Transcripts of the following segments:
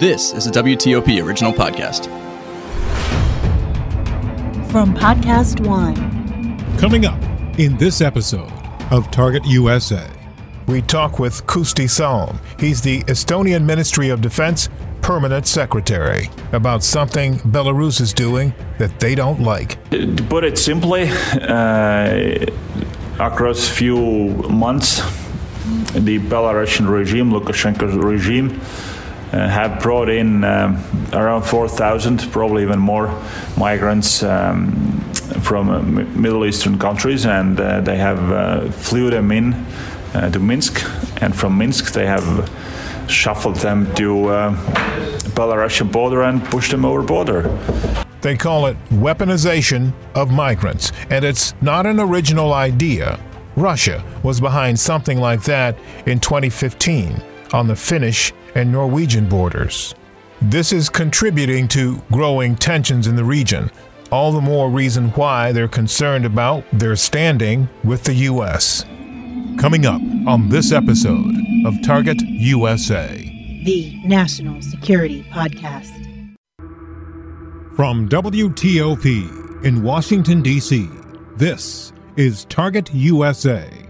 This is a WTOP original podcast. From Podcast One. Coming up in this episode of Target USA. We talk with Kusti Salm. He's the Estonian Ministry of Defense Permanent Secretary about something Belarus is doing that they don't like. To put it simply, uh, across few months, the Belarusian regime, Lukashenko's regime, have brought in um, around 4,000, probably even more, migrants um, from uh, Middle Eastern countries, and uh, they have uh, flew them in uh, to Minsk, and from Minsk they have shuffled them to uh, Belarusian border and pushed them over border. They call it weaponization of migrants, and it's not an original idea. Russia was behind something like that in 2015 on the Finnish and Norwegian borders. This is contributing to growing tensions in the region, all the more reason why they're concerned about their standing with the U.S. Coming up on this episode of Target USA, the National Security Podcast. From WTOP in Washington, D.C., this is Target USA.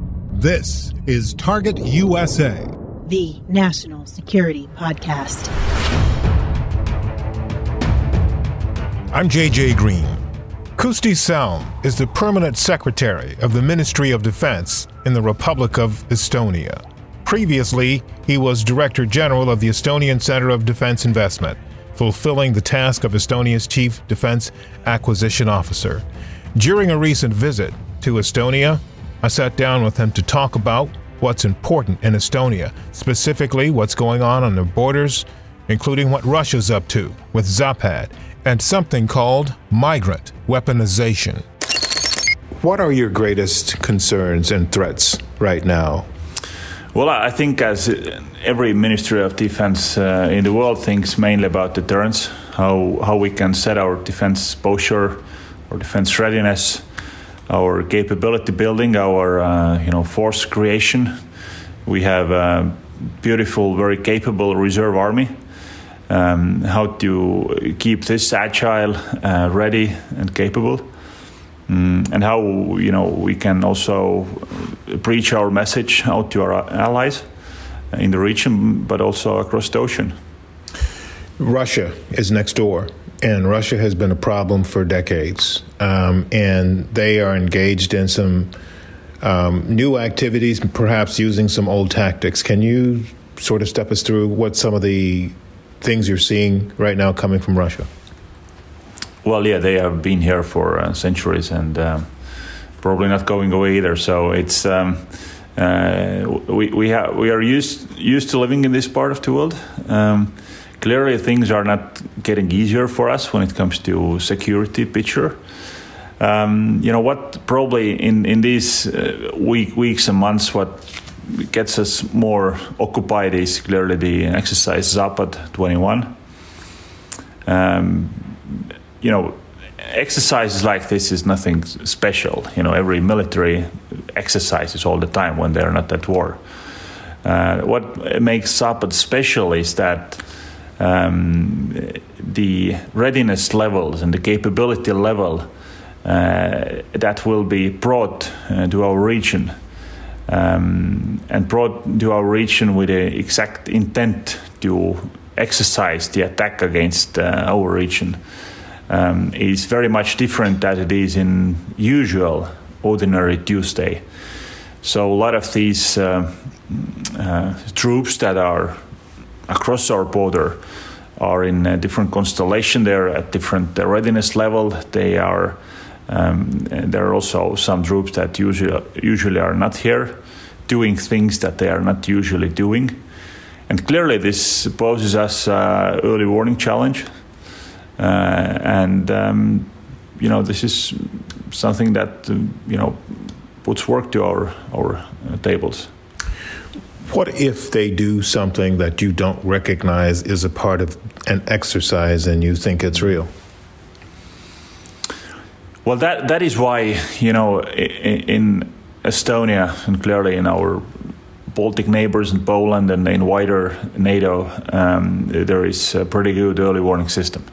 This is Target USA, the National Security Podcast. I'm JJ Green. Kusti Salm is the permanent secretary of the Ministry of Defense in the Republic of Estonia. Previously, he was Director General of the Estonian Center of Defense Investment, fulfilling the task of Estonia's Chief Defense Acquisition Officer. During a recent visit to Estonia, I sat down with him to talk about what's important in Estonia, specifically what's going on on the borders, including what Russia's up to with Zapad, and something called migrant weaponization. What are your greatest concerns and threats right now? Well, I think as every Ministry of Defense uh, in the world thinks mainly about deterrence, how, how we can set our defense posture, or defense readiness, our capability building, our uh, you know force creation. We have a beautiful, very capable reserve army. Um, how to keep this agile, uh, ready, and capable, mm, and how you know we can also preach our message out to our allies in the region, but also across the ocean. Russia is next door and Russia has been a problem for decades. Um, and they are engaged in some um, new activities, perhaps using some old tactics. Can you sort of step us through what some of the things you're seeing right now coming from Russia? Well, yeah, they have been here for uh, centuries and um, probably not going away either. So it's um, uh, we we, we are used used to living in this part of the world. Um, clearly things are not getting easier for us when it comes to security picture. Um, you know what? Probably in in these uh, week, weeks and months, what gets us more occupied is clearly the exercise Zapad 21. Um, you know, exercises like this is nothing special. You know, every military exercises all the time when they're not at war. Uh, what makes Zapad special is that um, the readiness levels and the capability level that will be brought uh, to our region um, and brought to our region with the exact intent to exercise the attack against uh, our region um, is very much different than it is in usual ordinary Tuesday. So a lot of these uh, uh, troops that are across our border are in a different constellation. They're at different readiness level. They are. Um, there are also some troops that usually usually are not here, doing things that they are not usually doing, and clearly this poses us uh, early warning challenge. and um, you know this is something that uh, you know puts work to our our uh, tables. What if they do something that you don't recognize is a part of an exercise and you think it's real? Well, that that is why you know in, Estonia and clearly in our Baltic neighbors in Poland and in wider NATO, um, there is a pretty good early warning system.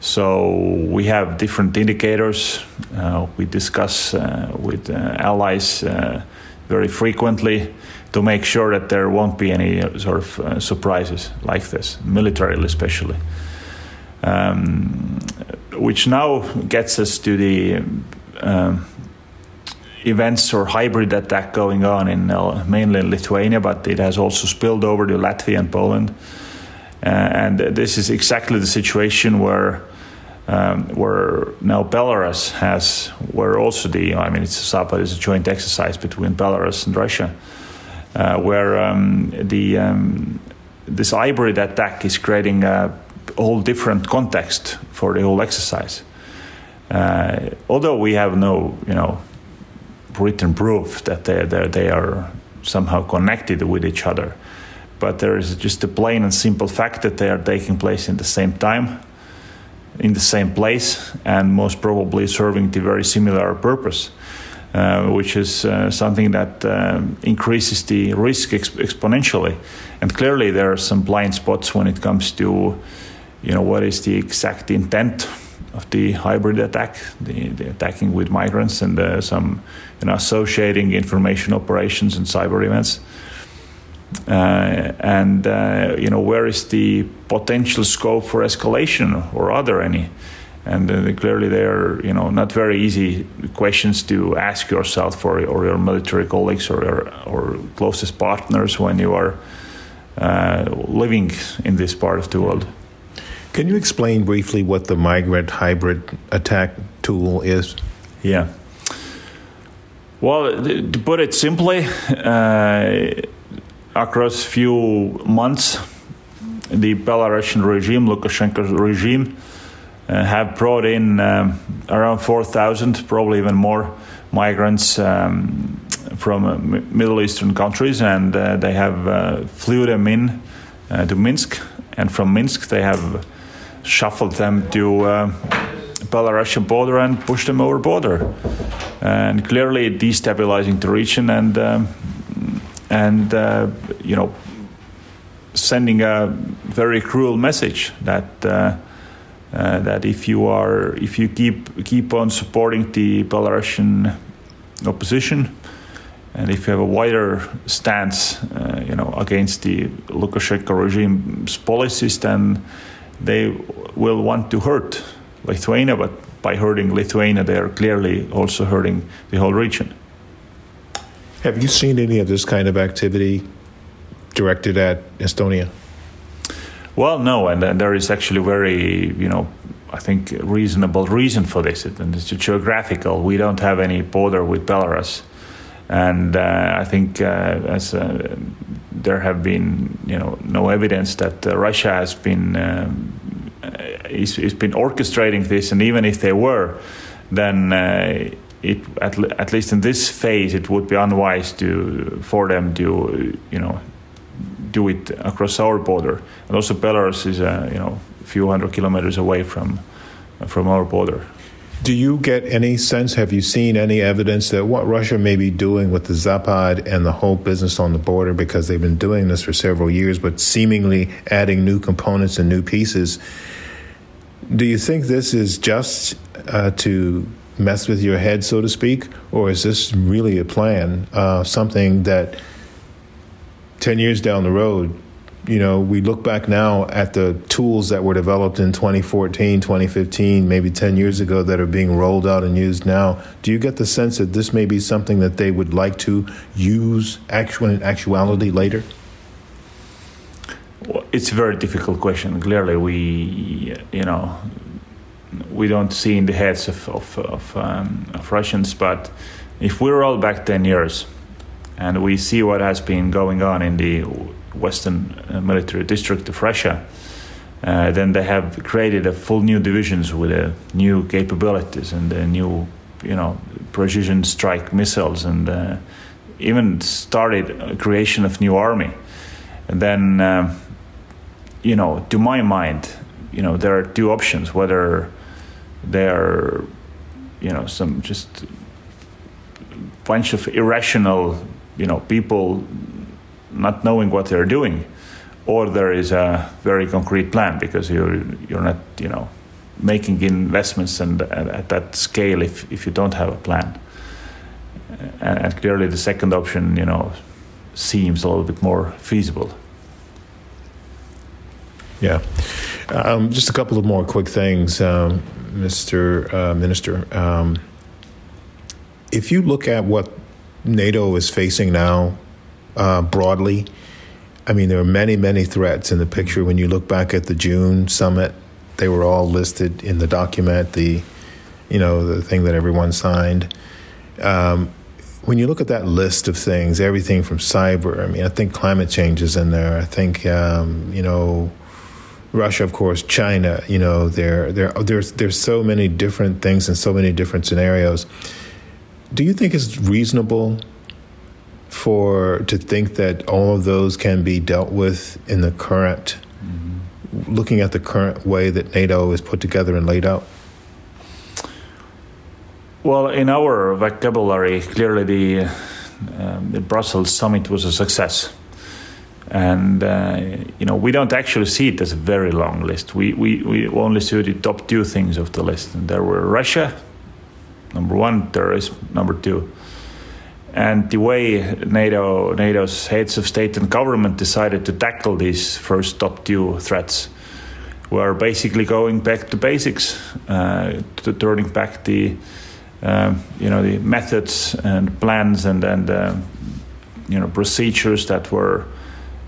So we have different indicators. Uh, we discuss uh, with uh, allies uh, very frequently to make sure that there won't be any sort of uh, surprises like this, militarily especially. Um, which now gets us to the um, events or hybrid attack going on in uh, mainly in Lithuania, but it has also spilled over to Latvia and Poland. Uh, and this is exactly the situation where um, where now Belarus has, where also the, I mean, it's a is a joint exercise between Belarus and Russia, uh, where um, the um, this hybrid attack is creating a whole different context for the whole exercise. Uh, although we have no, you know, written proof that they they are somehow connected with each other, but there is just a plain and simple fact that they are taking place in the same time in the same place and most probably serving the very similar purpose. Uh, which is uh, something that uh, increases the risk exp- exponentially. And clearly, there are some blind spots when it comes to, you know, what is the exact intent of the hybrid attack, the, the attacking with migrants, and uh, some, you know, associating information operations and cyber events. Uh, and uh, you know where is the potential scope for escalation or are there any and uh, clearly they are you know not very easy questions to ask yourself or, or your military colleagues or your or closest partners when you are uh, living in this part of the world can you explain briefly what the migrant hybrid attack tool is? Yeah. Well to put it simply uh, across few months, the Belarusian regime, Lukashenko's regime, uh, have brought in um, around 4,000, probably even more, migrants um, from uh, Middle Eastern countries, and uh, they have uh, flew them in uh, to Minsk, and from Minsk they have shuffled them to uh, Belarusian border and pushed them over border, and clearly destabilizing the region and. Um, and uh, you know sending a very cruel message that uh, uh, that if you are if you keep keep on supporting the Belarusian opposition and if you have a wider stance uh, you know against the Lukashenko regime's policies then they will want to hurt Lithuania but by hurting Lithuania they are clearly also hurting the whole region have you seen any of this kind of activity directed at Estonia? Well, no, and, and there is actually very, you know, I think reasonable reason for this, and it's geographical. We don't have any border with Belarus, and uh, I think uh, as uh, there have been, you know, no evidence that uh, Russia has been um, is, is been orchestrating this, and even if they were, then uh, it at, at least in this phase it would be unwise to for them to you know do it across our border. And also Belarus is you know a few hundred kilometers away from from our border do you get any sense have you seen any evidence that what Russia may be doing with the Zapad and the whole business on the border because they've been doing this for several years but seemingly adding new components and new pieces do you think this is just uh, to mess with your head, so to speak, or is this really a plan? Uh, something that 10 years down the road, you know, we look back now at the tools that were developed in 2014, 2015, maybe 10 years ago that are being rolled out and used now. Do you get the sense that this may be something that they would like to use actual in actuality later? Well, it's a very difficult question. Clearly, we, you know, we don't see in the heads of of, of, um, of Russians. But if we roll back ten years and we see what has been going on in the western uh, military district of Russia, Uh, then they have created a full new divisions with uh, new capabilities and uh, new, you know, precision strike missiles, and uh, even started creation of new army. And then, um, you know, to my mind, you know, there are two options: whether they are, you know, some just bunch of irrational, you know, people not knowing what they're doing or there is a very concrete plan because you're you're not you know making investments and, at that scale if, if you don't have a plan. And, and, clearly the second option you know seems a little bit more feasible. Yeah. Um, just a couple of more quick things um, mr uh, minister. Um, if you look at what nato is facing now uh, broadly I mean, there are many, many threats in the picture. When you look back at the June summit, they were all listed in the document, the, you know, the thing that everyone signed. Um, when you look at that list of things, everything from cyber, I mean, I think climate change is in there. I think, um, you know, Russia, of course, China, you know, there, there, there's, there's so many different things and so many different scenarios. Do you think it's reasonable for to think that all of those can be dealt with in the current, mm-hmm. looking at the current way that NATO is put together and laid out? Well, in our vocabulary, clearly the, um, the Brussels summit was a success. And, uh, you know, we don't actually see it as a very long list. We, we, we only see the top two things of the list. And there were Russia, number one, terrorism, number two. And the way NATO, NATO's heads of state and government decided to tackle these first top two threats were basically going back to basics, uh, to turning back the, uh, you know, the methods and plans and and uh, you know procedures that were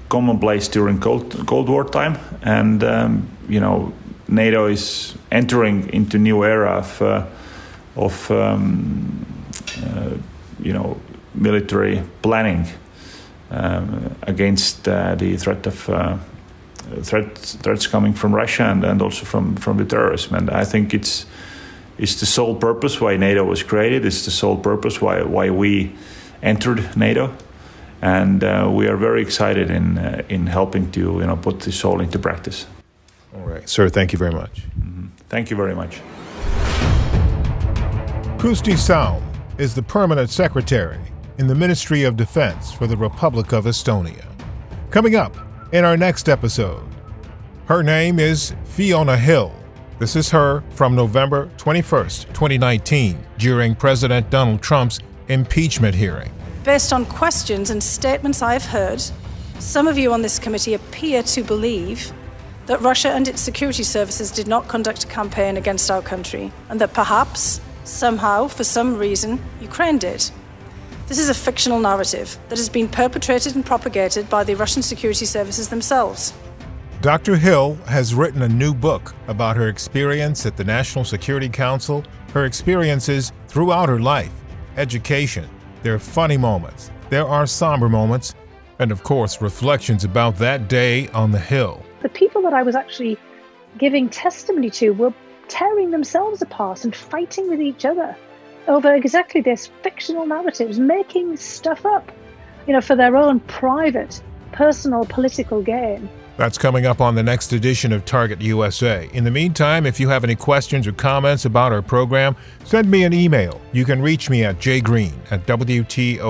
commonplace during Cold, Cold War time, and um, you know NATO is entering into new era of uh, of um, uh, you know military planning um, against uh, the threat of uh, threats threats coming from Russia and, and also from from the terrorism. And I think it's it's the sole purpose why NATO was created. It's the sole purpose why why we entered NATO, and uh, we are very excited in uh, in helping to you know put this all into practice. All right, sir. Thank you very much. Mm-hmm. Thank you very much. Kusti Salm is the permanent secretary in the Ministry of Defense for the Republic of Estonia. Coming up in our next episode, her name is Fiona Hill. This is her from November 21st, 2019, during President Donald Trump's impeachment hearing. Based on questions and statements I've heard, some of you on this committee appear to believe that Russia and its security services did not conduct a campaign against our country, and that perhaps, somehow, for some reason, Ukraine did. This is a fictional narrative that has been perpetrated and propagated by the Russian security services themselves. Dr. Hill has written a new book about her experience at the National Security Council, her experiences throughout her life, education. There are funny moments, there are somber moments, and of course, reflections about that day on the Hill. The people that I was actually giving testimony to were tearing themselves apart and fighting with each other over exactly this fictional narratives, making stuff up, you know, for their own private, personal political gain. That's coming up on the next edition of Target USA. In the meantime, if you have any questions or comments about our program, send me an email. You can reach me at jgreen at WTOP.com.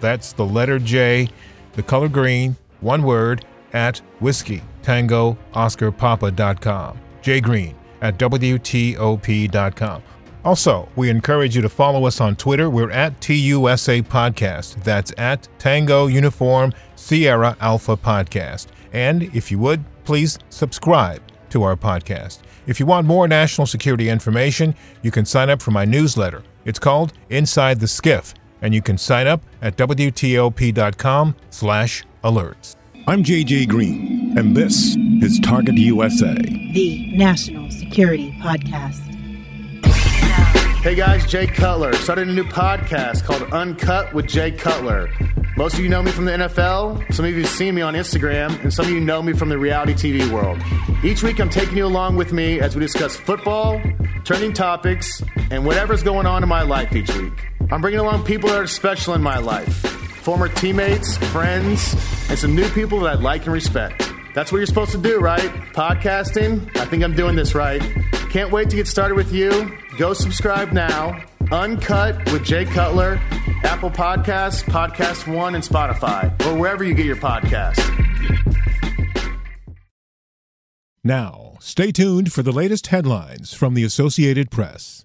That's the letter J, the color green, one word, at whiskey, tango, oscar, papa.com. jgreen at WTOP.com. Also, we encourage you to follow us on Twitter. We're at TUSA Podcast. That's at Tango Uniform Sierra Alpha Podcast. And if you would, please subscribe to our podcast. If you want more national security information, you can sign up for my newsletter. It's called Inside the Skiff, and you can sign up at WTOP.com slash alerts. I'm JJ Green, and this is Target USA, the National Security Podcast. Hey guys, Jay Cutler. Starting a new podcast called Uncut with Jay Cutler. Most of you know me from the NFL, some of you have seen me on Instagram, and some of you know me from the reality TV world. Each week, I'm taking you along with me as we discuss football, trending topics, and whatever's going on in my life each week. I'm bringing along people that are special in my life former teammates, friends, and some new people that I like and respect. That's what you're supposed to do, right? Podcasting. I think I'm doing this right. Can't wait to get started with you. Go subscribe now. Uncut with Jay Cutler, Apple Podcasts, Podcast One, and Spotify, or wherever you get your podcasts. Now, stay tuned for the latest headlines from the Associated Press.